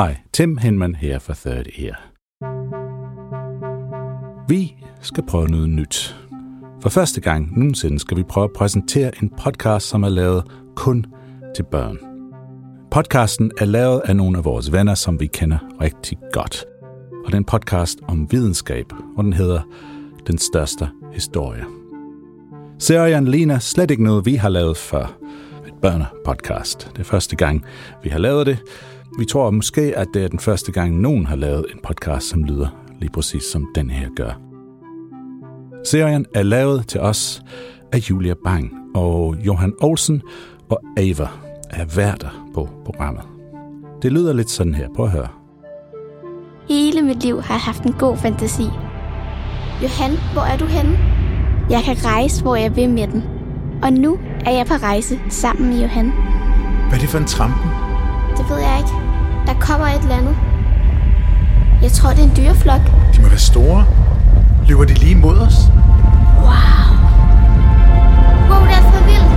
Hej, Tim Hinman her fra Third Ear. Vi skal prøve noget nyt. For første gang nogensinde skal vi prøve at præsentere en podcast, som er lavet kun til børn. Podcasten er lavet af nogle af vores venner, som vi kender rigtig godt. Og den podcast om videnskab, og den hedder Den Største Historie. Serien ligner slet ikke noget, vi har lavet før. Et børnepodcast. Det er første gang, vi har lavet det. Vi tror måske, at det er den første gang, nogen har lavet en podcast, som lyder lige præcis som den her gør. Serien er lavet til os af Julia Bang, og Johan Olsen og Ava er værter på programmet. Det lyder lidt sådan her. Prøv at høre. Hele mit liv har jeg haft en god fantasi. Johan, hvor er du henne? Jeg kan rejse, hvor jeg vil med den. Og nu er jeg på rejse sammen med Johan. Hvad er det for en trampen? Det ved jeg ikke. Kommer et eller andet. Jeg tror, det er en dyreflok. De må være store. Løber de lige mod os? Wow. Wow, det er for vildt.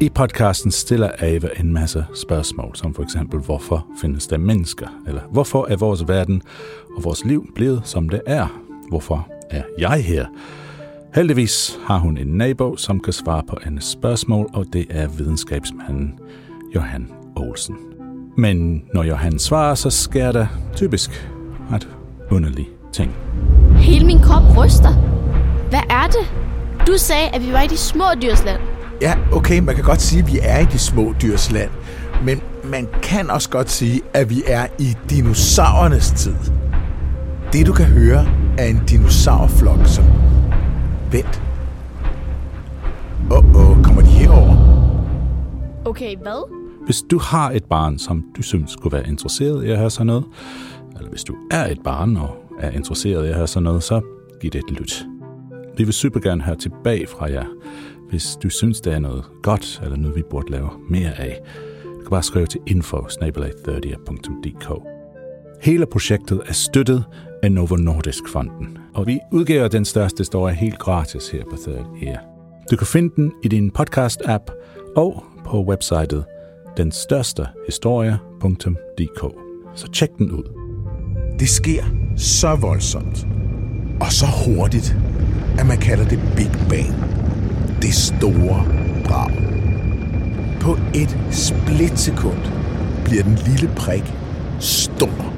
I podcasten stiller Ava en masse spørgsmål, som for eksempel, hvorfor findes der mennesker? Eller hvorfor er vores verden og vores liv blevet, som det er? Hvorfor er jeg her? Heldigvis har hun en nabo, som kan svare på hendes spørgsmål, og det er videnskabsmanden Johan Olsen. Men når Johan svarer, så sker der typisk ret underlige ting. Hele min krop ryster. Hvad er det? Du sagde, at vi var i de små dyrsland. Ja, okay, man kan godt sige, at vi er i de små dyrs land. Men man kan også godt sige, at vi er i dinosaurernes tid. Det du kan høre er en dinosaurflok, som... Vent. Åh, oh, oh, kommer de herover? Okay, hvad? Hvis du har et barn, som du synes kunne være interesseret i at høre sådan noget, eller hvis du er et barn og er interesseret i at høre sådan noget, så giv det et lyt. Vi vil super gerne høre tilbage fra jer, hvis du synes, det er noget godt, eller noget, vi burde lave mere af. Du kan bare skrive til info 30dk Hele projektet er støttet med Novo Nordisk Fonden, og vi udgiver den største historie helt gratis her på Third Ear. Du kan finde den i din podcast-app og på websitet denstørstehistorie.dk. Så tjek den ud. Det sker så voldsomt og så hurtigt, at man kalder det Big Bang. Det store brag. På et splitsekund bliver den lille prik stor